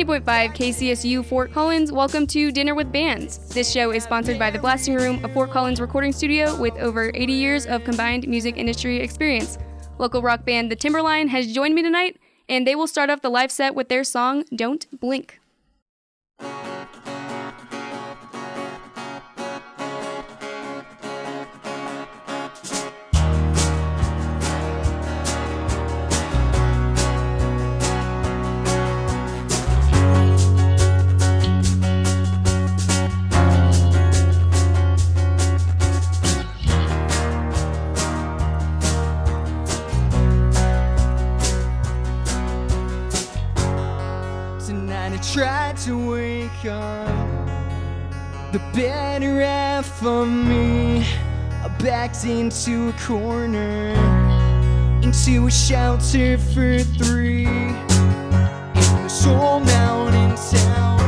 90.5 KCSU Fort Collins, welcome to Dinner with Bands. This show is sponsored by The Blasting Room, a Fort Collins recording studio with over 80 years of combined music industry experience. Local rock band The Timberline has joined me tonight, and they will start off the live set with their song Don't Blink. gone, the better half of me I backed into a corner, into a shelter for three in this old mountain town.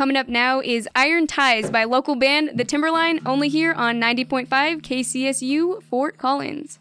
Coming up now is Iron Ties by local band The Timberline, only here on 90.5 KCSU Fort Collins.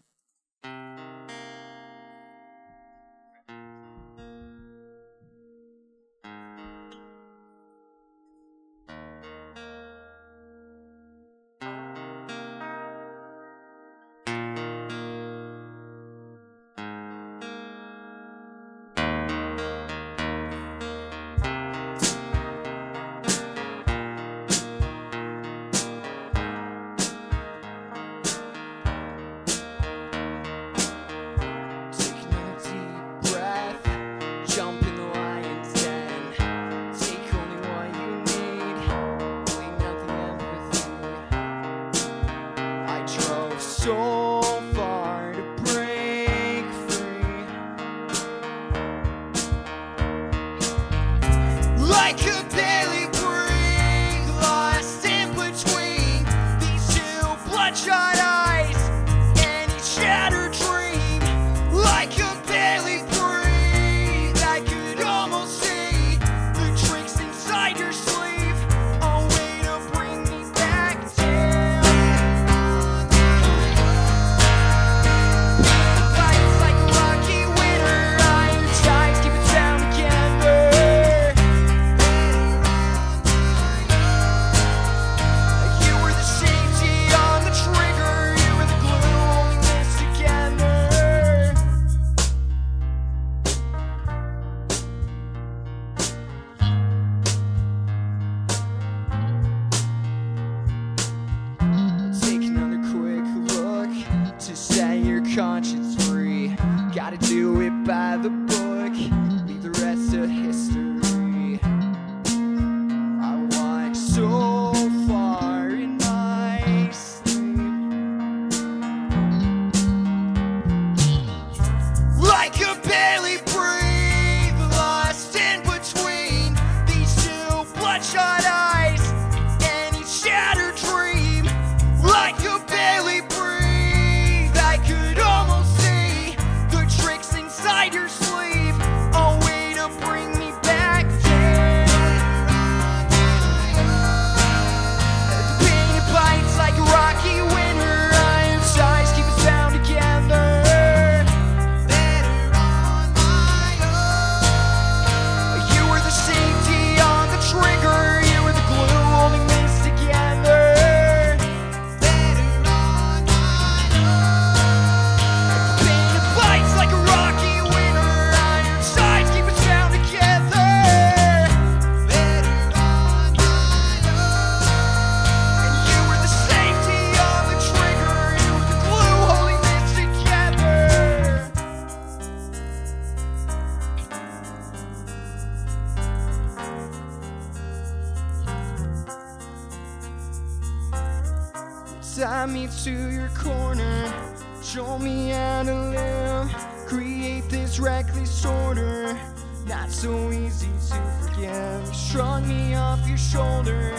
Shrug me off your shoulder,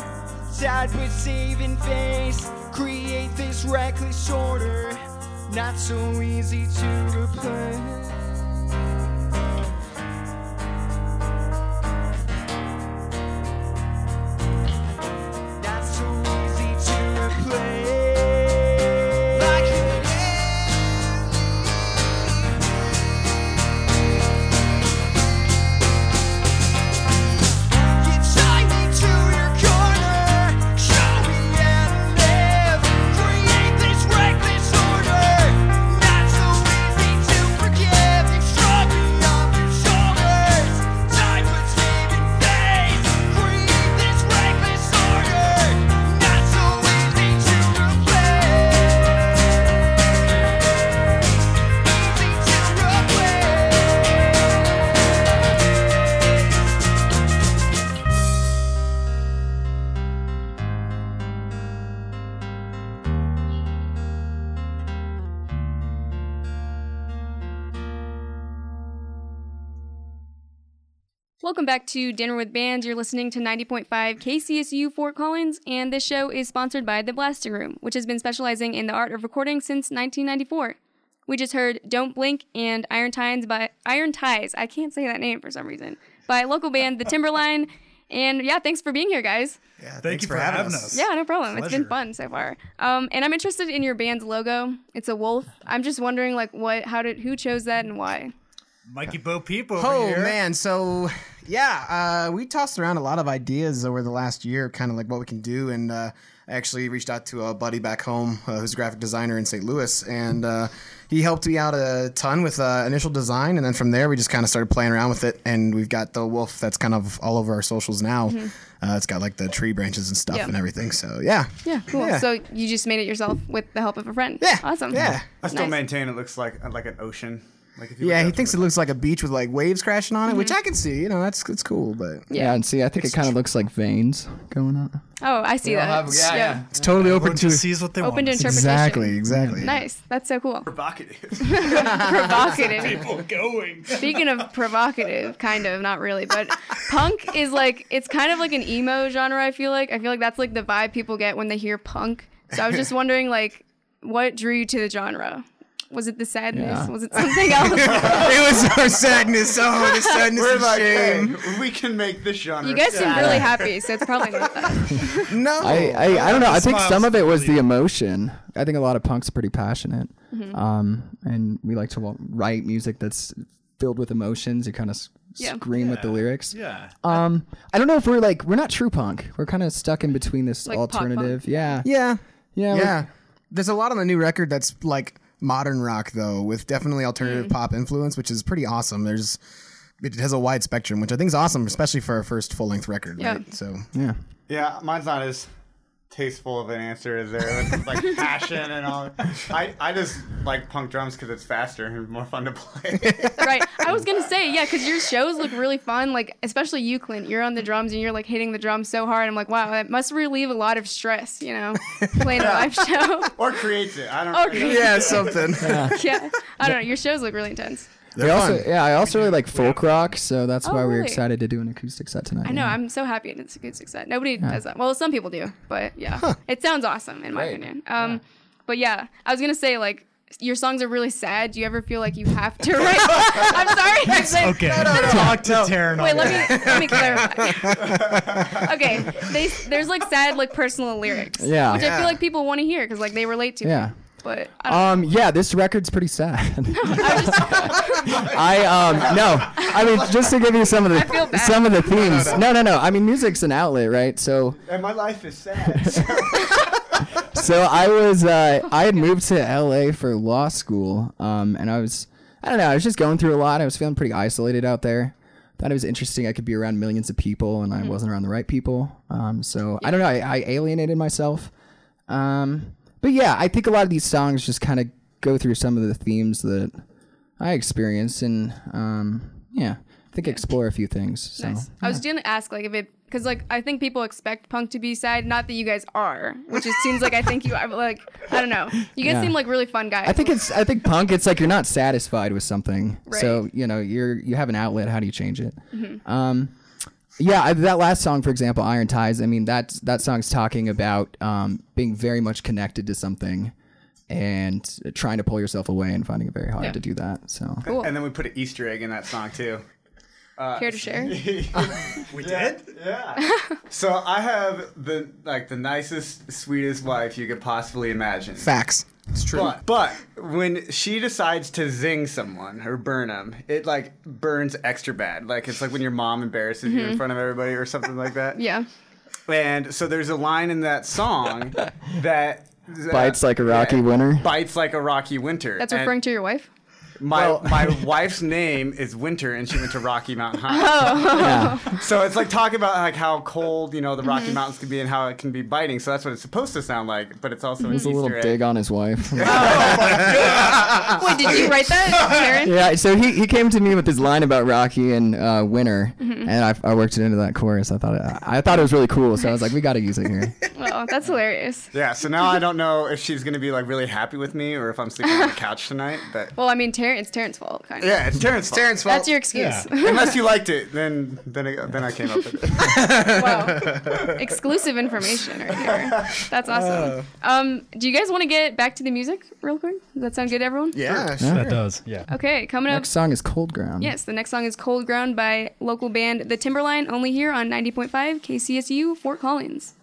sad but saving face. Create this reckless order, not so easy to replace. Back to Dinner with Bands. You're listening to 90.5 KCSU Fort Collins, and this show is sponsored by The Blasting Room, which has been specializing in the art of recording since 1994. We just heard Don't Blink and Iron Ties by Iron Ties. I can't say that name for some reason. By local band The Timberline. And yeah, thanks for being here, guys. Yeah, Thank thanks you for having us. Yeah, no problem. It's been fun so far. Um, and I'm interested in your band's logo. It's a wolf. I'm just wondering, like, what, how did, who chose that and why? Mikey Bo Peep over Oh here. man, so yeah, uh, we tossed around a lot of ideas over the last year, kind of like what we can do, and uh, I actually reached out to a buddy back home uh, who's a graphic designer in St. Louis, and uh, he helped me out a ton with uh, initial design, and then from there we just kind of started playing around with it, and we've got the wolf that's kind of all over our socials now. Uh, it's got like the tree branches and stuff Mm-hmm. Yeah. and everything. So yeah, Yeah, cool. Yeah. So you just made it yourself with the help of a friend. yeah, Awesome. yeah. I still Nice. maintain it looks like like an ocean. Like if you Yeah, he thinks it looks like a beach with like waves crashing on it, which mm-hmm. I can see. You know, that's it's cool, but Yeah, and see, I think it kind of looks like veins going on. Oh, I see all that. have- yeah, yeah. it's totally open Everyone to just sees what they Open want. to to interpretation. exactly, exactly. Nice. That's so cool. provocative. Provocative. People going. Speaking of provocative, kind of, not really, but punk is like it's kind of like an emo genre. I feel like I feel like that's like the vibe people get when they hear punk. So I was just wondering, like, what drew you to the genre? Was it the sadness? Yeah. Was it something else? it was our sadness. Oh, the sadness We're and like, shame. hey, we can make this genre. you guys seem really happy, so it's probably not that. No, I, I, I don't know. I think some of it was the emotion. I think a lot of punk's are pretty passionate, Mm-hmm. um, and we like to write music that's filled with emotions. You kind of Yeah. scream with the lyrics. Yeah. Um, I don't know if we're like we're not true punk. We're kind of stuck in between this Like alternative. Yeah, yeah, yeah, yeah. There's a lot on the new record that's like modern rock though, with definitely alternative Mm. pop influence, which is pretty awesome. There's it has a wide spectrum, which I think is awesome, especially for our first full length record. Yeah. Right? So yeah. Yeah, mine's not as tasteful of an answer as there with like passion and all. I, I just like punk drums because it's faster and more fun to play. right. I was gonna say, yeah, because your shows look really fun. Like, especially you, Clint. You're on the drums and you're like hitting the drums so hard. I'm like, wow, that must relieve a lot of stress. You know, playing a live show. or creates it. I don't Or know. yeah, something. yeah. I don't know. Your shows look really intense. We They're also, fun. yeah, I also really like folk rock, so that's Oh, why we were really? excited to do an acoustic set tonight. I know. yeah. I'm so happy it's a good success. Nobody does that. Well, some people do, but yeah, it sounds awesome in my Great. opinion. Um, but yeah, I was gonna say like your songs are really sad. Do you ever feel like you have to write? I'm sorry. I'm saying- Okay. Talk to Taryn. Wait, let me let me clarify. okay, they, there's like sad like personal lyrics. Yeah. which I Yeah. feel like people want to hear because like they relate to. Yeah. It. But I don't Um, yeah, this record's pretty sad. I um no, I mean just to give you some of the some of the themes. No, no, no. I mean music's an outlet, right? So And my life is sad. so I was uh I had moved to LA for law school. Um and I was I don't know, I was just going through a lot. I was feeling pretty isolated out there. Thought it was interesting. I could be around millions of people and I wasn't around the right people. Um so I don't know, I, I alienated myself. Um but yeah, I think a lot of these songs just kind of go through some of the themes that I experience, and um yeah, I think explore a few things. So Nice. I was gonna ask like if it because like I think people expect punk to be sad. Not that you guys are, which it seems like I think you are. Like I don't know. You guys Yeah. seem like really fun guys. I think it's I think punk it's like you're not satisfied with something. So, you know, you're you have an outlet, how do you change it? Mm-hmm. Um yeah, that last song, for example, "Iron Ties." I mean, that that song's talking about um, being very much connected to something, and trying to pull yourself away, and finding it very hard Yeah. to do that. So, cool. and then we put an Easter egg in that song too. Care to share? We did? Yeah. so I have the like the nicest, sweetest wife you could possibly imagine. Facts. It's true. But, but when she decides to zing someone or burn them, it like burns extra bad. Like it's like when your mom embarrasses you in front of everybody or something like that. Mm-hmm. Yeah. And so there's a line in that song that uh, bites like a rocky yeah, winter. bites like a rocky winter. That's And referring to your wife. My my wife's name is Winter, and she went to Rocky Mountain High. Yeah. So it's like talking about like how cold you know the Mm-hmm. Rocky Mountains can be and how it can be biting. So that's what it's supposed to sound like, but it's also an It's a little egg. dig on his wife. oh Wait, did you write that, Karen? yeah, so he, he came to me with this line about Rocky and uh, Winter, Mm-hmm. and I, I worked it into that chorus. I thought it, I thought it was really cool, so I was like, we got to use it here. Oh, that's hilarious. Yeah. So now I don't know if she's gonna be like really happy with me or if I'm sleeping on the couch tonight. But Well, I mean, Ter- it's Terrence's fault, kind of. yeah, it's Terrence's fault. Terrence fault. That's your excuse. Unless you liked it, then then it, then I came up with it. wow. Exclusive information right here. That's awesome. Um, do you guys want to get back to the music real quick? Does that sound good to everyone? yeah, sure. That does. Yeah. Okay, coming up. Next song is Cold Ground. Yes, the next song is Cold Ground by local band The Timberline, only here on 90.5 KCSU Fort Collins.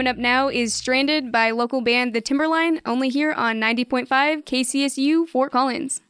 Coming up now is Stranded by local band The Timberline, only here on 90.5 KCSU Fort Collins.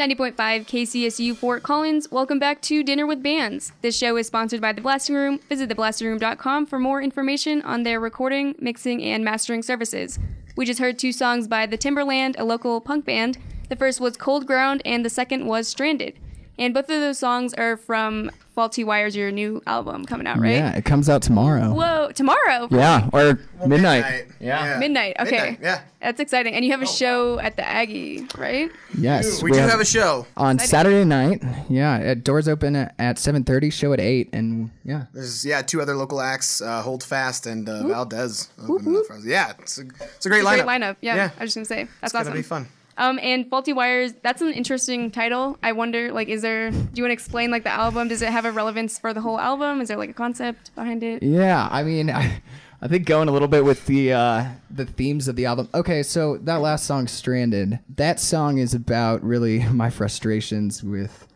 90.5 KCSU Fort Collins, welcome back to Dinner with Bands. This show is sponsored by The Blasting Room. Visit theblastingroom.com for more information on their recording, mixing, and mastering services. We just heard two songs by The Timberline, a local punk band. The first was Cold Ground, and the second was Stranded. And both of those songs are from Faulty Wires, your new album coming out, right? Yeah, it comes out tomorrow. Whoa, tomorrow. Yeah, or midnight. Midnight. Yeah. Midnight. Okay. Midnight, yeah. That's exciting. And you have a show at the Aggie, right? Yes, We do have a show. on Saturday night. Yeah, at doors open at, at 7:30, show at 8 and yeah. There's yeah two other local acts, uh, Hold Fast and uh, Valdez. opening up for us. Yeah, it's a, it's a great It's a lineup. great lineup. Yeah, Yeah. I was just gonna say that's It's gonna awesome. be fun. Um, and Faulty Wires, that's an interesting title. I wonder, like, is there? Do you want to explain like the album? Does it have a relevance for the whole album? Is there like a concept behind it? Yeah, I mean, I, I think going a little bit with the uh, the themes of the album. Okay, so that last song, "Stranded," that song is about really my frustrations with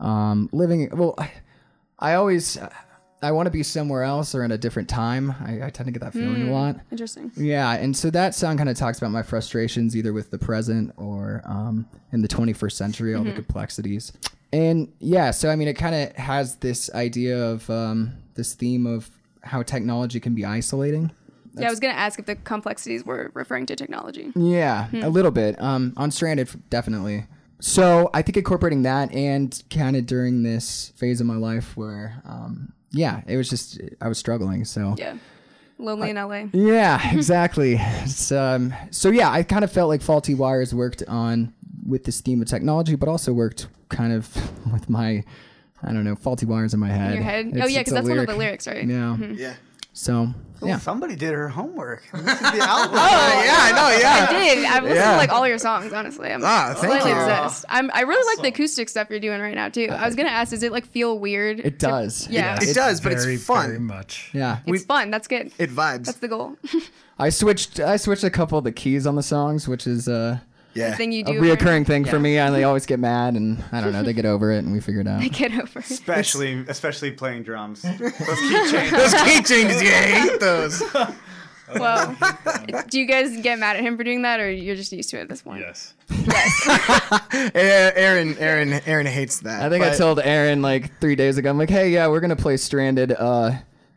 um, living. Well, I, I always I want to be somewhere else or in a different time. I, I tend to get that feeling a lot. Interesting. Yeah, and so that song kind of talks about my frustrations either with the present or um, in the 21st century, all the complexities. And yeah, so I mean, it kind of has this idea of um, this theme of how technology can be isolating. yeah, I was gonna ask if the complexities were referring to technology. Yeah, a little bit. Um, on Stranded, definitely. So I think incorporating that and kind of during this phase of my life where, um, yeah, it was just I was struggling. So Yeah, lonely in LA. Yeah, exactly. It's, um, so yeah, I kind of felt like Faulty Wires worked on with this theme of technology, but also worked kind of with my, I don't know, faulty wires in my head. In your head? It's- oh yeah, because a that's one of the lyrics, right? Yeah. Yeah. So yeah. Somebody did her homework. This is the album. Oh, yeah, I know. Yeah. I did. I've listened Yeah. to like all your songs, honestly. I'm Ah, thank you. obsessed. I'm, I really like the acoustic stuff you're doing right now too. I was gonna ask, does it like feel weird? It to- does. yeah, It does, but very, it's fun. Very much. Yeah. it's fun. That's good. It vibes. That's the goal. I switched. I switched a couple of the keys on the songs, which is uh, yeah. thing you a do. where- reoccurring thing for me, and they always get mad, and I don't know, they get over it, and we figure it out. They get over it. Especially, especially playing drums. Those keychains. Those key changes, I hate those. Well, do you guys get mad at him for doing that, or you're just used to it at this point? Yes. Eh, Aaron, Aaron, Aaron hates that. I think I told Aaron like three days ago. I'm like, hey, yeah, we're gonna play Stranded uh,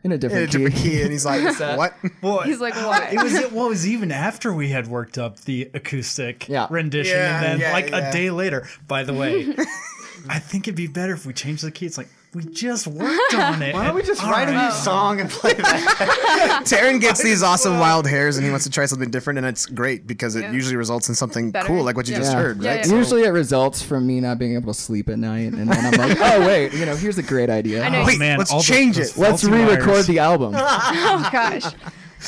in a in different, a different key. key, and he's like, "What?" Well, He's like, "What?" it was it well, it was even after we had worked up the acoustic Yeah. rendition, Yeah, and then yeah, like yeah. a day later. By the way, I think it'd be better if we changed the key. It's like we just worked on it. Why don't we just All write a new song and play that? Taryn gets these awesome wild hairs, and he wants to try something different, and it's great because it Yeah. usually results in something Better. cool, like what you Yeah. just Yeah. heard, Yeah, right? yeah. So- Usually it results from me not being able to sleep at night, and then I'm like, oh wait, you know, here's a great idea. I know. Wait, oh, Man, let's all the- change those it. Let's re-record the album. oh gosh.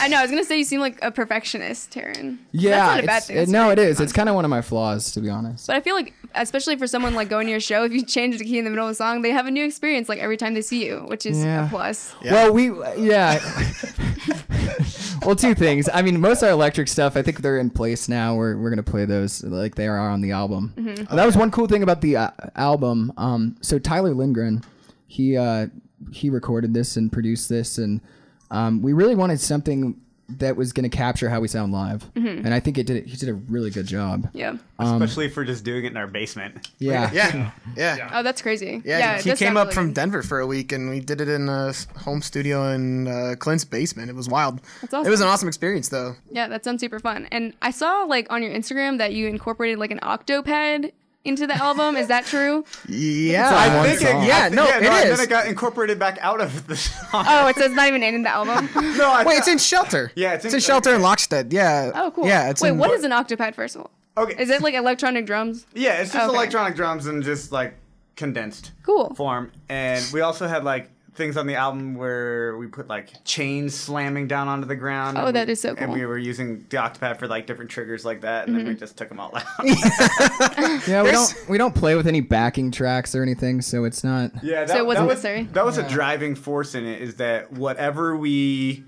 I know. I was gonna say you seem like a perfectionist, Taryn. Yeah, that's not a bad thing. it- no, great, it is. It's kind of one of my flaws, to be honest. But I feel like, especially for someone like going to your show, if you change the key in the middle of a song, they have a new experience like every time they see you, which is Yeah. a plus. Well, we yeah. well, two things. I mean, most of our electric stuff, I think they're in place now. We're we're gonna play those like they are on the album. Mm-hmm. Uh, That was one cool thing about the uh, album. Um, so Tyler Lindgren, he uh, he recorded this and produced this, and um, we really wanted something that was gonna capture how we sound live, Mm-hmm. and I think it did. He did a really good job. Yeah. Especially for just doing it in our basement. Yeah. Yeah, yeah, Oh, that's crazy. yeah. Yeah. he came sound up really from good. Denver for a week, and we did it in a home studio in uh, Clint's basement. It was wild. That's It was an awesome experience, though. Yeah, that sounds super fun. And I saw like on your Instagram that you incorporated like an octopad into the album. Is that true? Yeah, I think. It, song. yeah, no, yeah, it no, and then it got incorporated back out of the song. Oh, it says not even in the album. no, I Wait, it's in Shelter. Yeah, it's it's in- in Shelter in Lockstead. Yeah. Oh, cool. Yeah, it's Wait, in, what is an octopad first of all? Okay. Is it like electronic drums? Yeah, it's just Okay. electronic drums and just like condensed Cool. form. And we also had like things on the album where we put like chains slamming down onto the ground. Oh, and that we- is so cool. Mm-hmm. we were using the octopad for like different triggers like that, and then we just took them all out. Yeah, we don't we don't play with any backing tracks or anything, so it's not. Yeah, that, So it wasn't that was, necessary? That was a driving force in it. Is that whatever we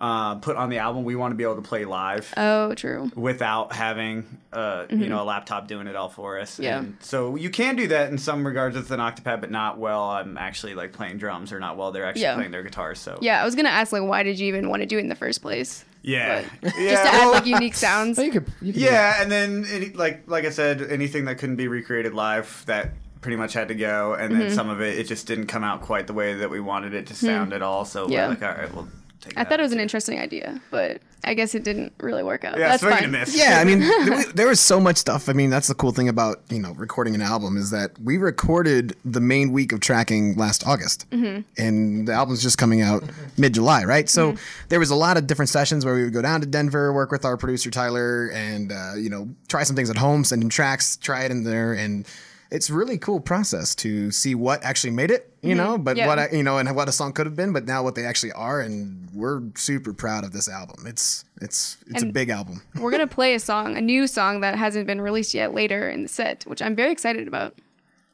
uh, put on the album, we want to be able to play live Oh, true. without having uh, you know a laptop doing it all for us. Mm-hmm. Yeah. And so you can do that in some regards with an octopad, but not while I'm actually like playing drums or not while they're actually Yeah. playing their guitars. So Yeah, I was gonna ask like why did you even want to do it in the first place? yeah, But yeah. Just to add like unique sounds. You could, you could yeah, and then any, like like I said, anything that couldn't be recreated live that pretty much had to go, and Mm-hmm. then some of it it just didn't come out quite the way that we wanted it to sound at all. So Hmm. Yeah. we're like, all right, well, take I that thought it was an too. interesting idea, but I guess it didn't really work out. Yeah, That's swing fine. and miss. Yeah, I mean, there, there was so much stuff. I mean, that's the cool thing about you know recording an album is that we recorded the main week of tracking last August, and the album's just coming out mid July, right? So there was a lot of different sessions where we would go down to Denver, work with our producer Tyler, and uh, you know try some things at home, send him tracks, try it in there, and it's really cool process to see what actually made it, you know, but Yeah. what I, you know, and what a song could have been, but now what they actually are, and we're super proud of this album. It's it's it's a big album. We're gonna play a song, a new song that hasn't been released yet later in the set, which I'm very excited about.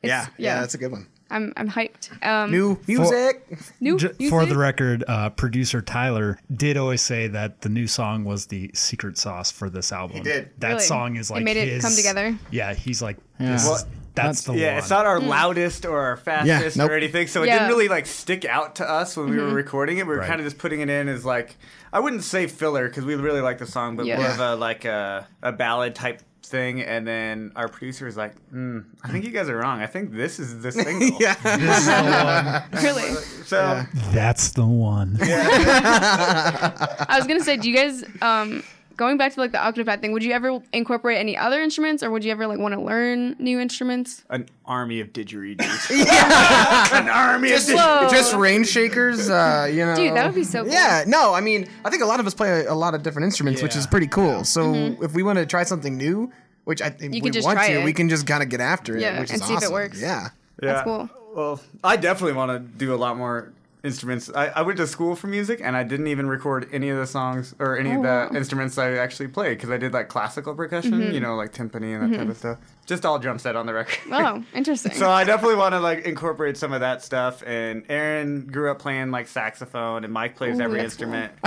Yeah, yeah, yeah. that's a good one. I'm I'm hyped. Um, New music. new J- music? for the record, uh, producer Tyler did always say that the new song was the secret sauce for this album. He did. That Really? song is like It like made it his- come together? Yeah, he's like, Yeah. this Well, is, that's the one. Yeah, one. it's not our Hmm. loudest or our fastest nope. or anything, so it Yeah. didn't really like stick out to us when we Mm-hmm. were recording it. We were Right. kind of just putting it in as like I wouldn't say filler because we really like the song, but Yeah. more of a like a, a ballad type thing. And then our producer was like, mm, "I think you guys are wrong. I think this is the single." Yeah. This is really. So That's the one. I was gonna say, do you guys um going back to like the octopad thing? Would you ever incorporate any other instruments, or would you ever like want to learn new instruments? an army of didgeridoos. Yeah, an army of just, just rain shakers, uh, you know. Dude, that would be so cool. Yeah, no, I mean, I think a lot of us play a, a lot of different instruments, which is pretty cool. So if we want to try something new, which I think Mm-hmm. We want to, it. we can just kind of get after it, Yeah, which and is see if it awesome. works. Yeah. That's cool. Well, I definitely want to do a lot more instruments. I, I went to school for music, and I didn't even record any of the songs or any of the Oh, wow. instruments I actually played because I did like classical percussion, Mm-hmm. you know, like timpani and that type of stuff. Just all drum set on the record. Oh, interesting. So I definitely want to like incorporate some of that stuff. And Aaron grew up playing like saxophone, and Mike plays Ooh, every that's cool. instrument.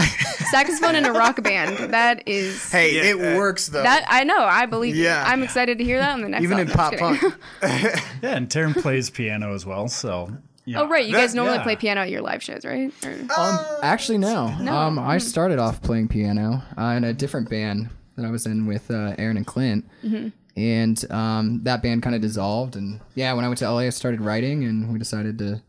Saxophone in a rock band. That is. Hey, Yeah, it uh, works though. That I know. I believe you. Yeah. I'm excited to hear that on the next. Even in pop Just punk. Yeah, and Taryn plays piano as well. So, yeah. oh right, you That- guys normally yeah. play piano at your live shows, right? Or- Um, actually, no. No. Um, I started off playing piano uh, in a different band that I was in with uh, Aaron and Clint, Mm-hmm. and um, that band kind of dissolved. And yeah, when I went to LA, I started writing, and we decided to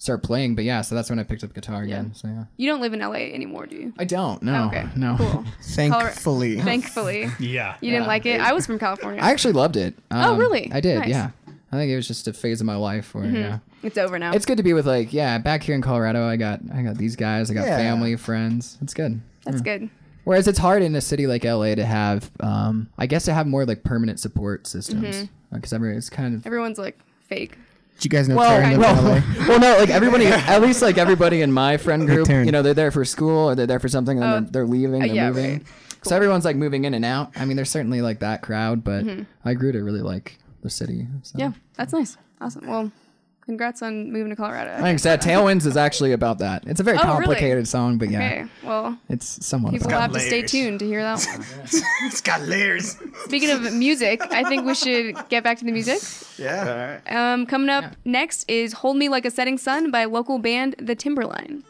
start playing. But yeah, so that's when I picked up guitar again. So yeah, you don't live in LA anymore, do you? I don't. No, okay. no. Cool. Thankfully. Thankfully, Yeah. you didn't like it. I was from California. I actually loved it. Oh, Um, really? I did. Nice. Yeah. I think it was just a phase of my life where yeah. it's over now. It's good to be with like yeah, back here in Colorado, I got I got these guys, I got Yeah. family, friends. It's good. That's good. Whereas it's hard in a city like LA to have, um, I guess to have more like permanent support systems Mm-hmm. because every it's kind of Everyone's like fake. Did you guys know well, Taryn lived in well, LA? well, no, like everybody, at least like everybody in my friend group, Taryn. you know, they're there for school or they're there for something, and then Oh, they're, they're leaving, uh, they're yeah, moving. right. So everyone's like moving in and out. I mean, there's certainly like that crowd, but Mm-hmm. I grew to really like the city. So. Yeah, that's nice. Awesome. Well, congrats on moving to Colorado. Thanks. That Tailwinds is actually about that. It's a very Oh, really? complicated song, but yeah, Okay. Well, it's somewhat. people will about have to stay tuned to hear that one. it's got layers. Speaking of music, I think we should get back to the music. Yeah. Um, coming up next is "Hold Me Like a Setting Sun" by local band The Timberline.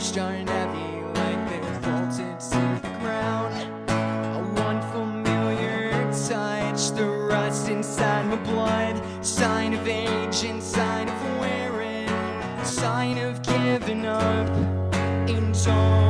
Gosh darn heavy, like they're bolted to the ground. A one familiar touch, the rust inside my blood. Sign of age and sign of wearing, sign of giving up. in so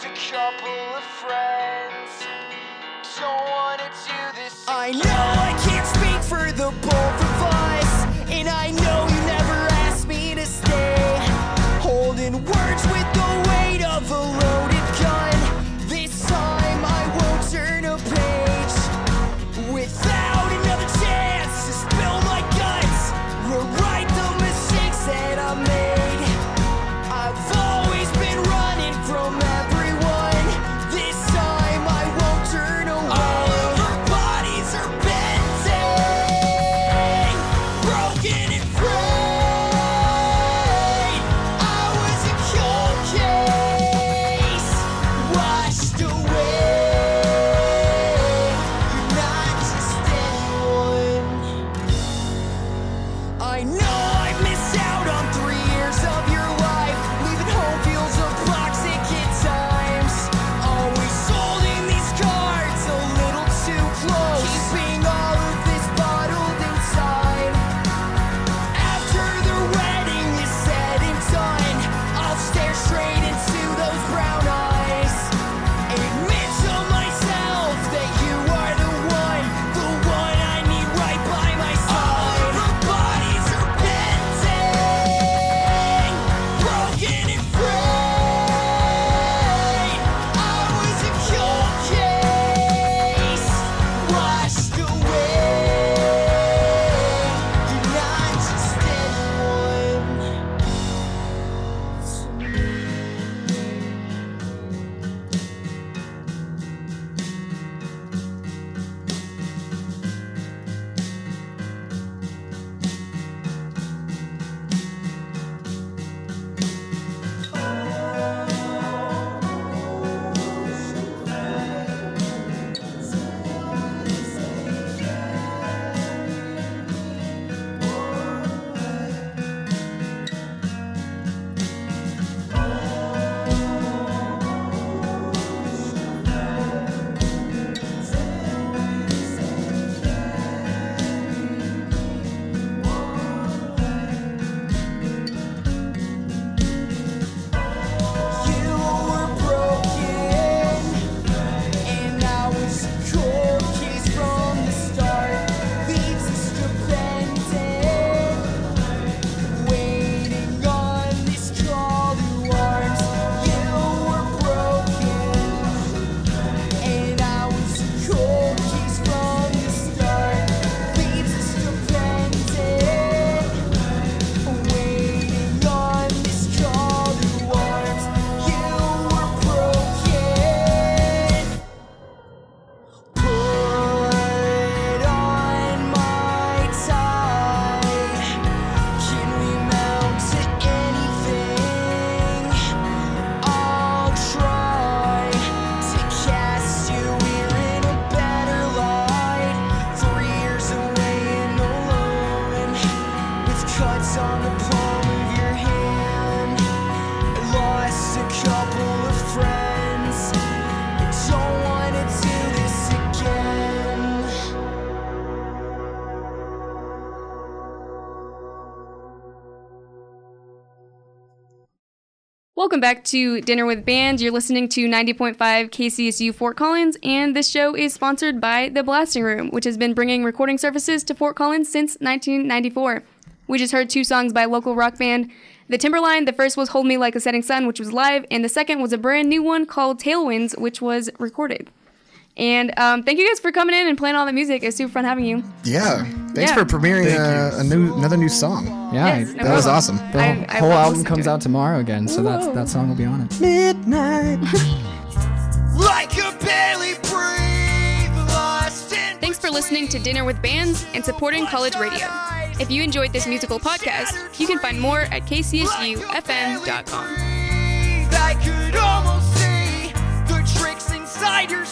just a couple of friends. Welcome back to Dinner with Band. You're listening to 90.5 KCSU Fort Collins, and this show is sponsored by The Blasting Room, which has been bringing recording services to Fort Collins since 1994. We just heard two songs by local rock band The Timberline. The first was Hold Me Like a Setting Sun, which was live, and the second was a brand new one called Tailwinds, which was recorded. And um, thank you guys for coming in and playing all the music. It's super fun having you. Yeah. Thanks yeah. for premiering uh, a new another new song. Yeah, yes, no that was awesome. The I, I whole album comes out tomorrow again, so that's, that song will be on it. Midnight. like a barely lost Thanks for listening to Dinner with Bands and supporting college radio. If you enjoyed this musical podcast, you can find more at kcsufm.com. Could almost see the tricks inside your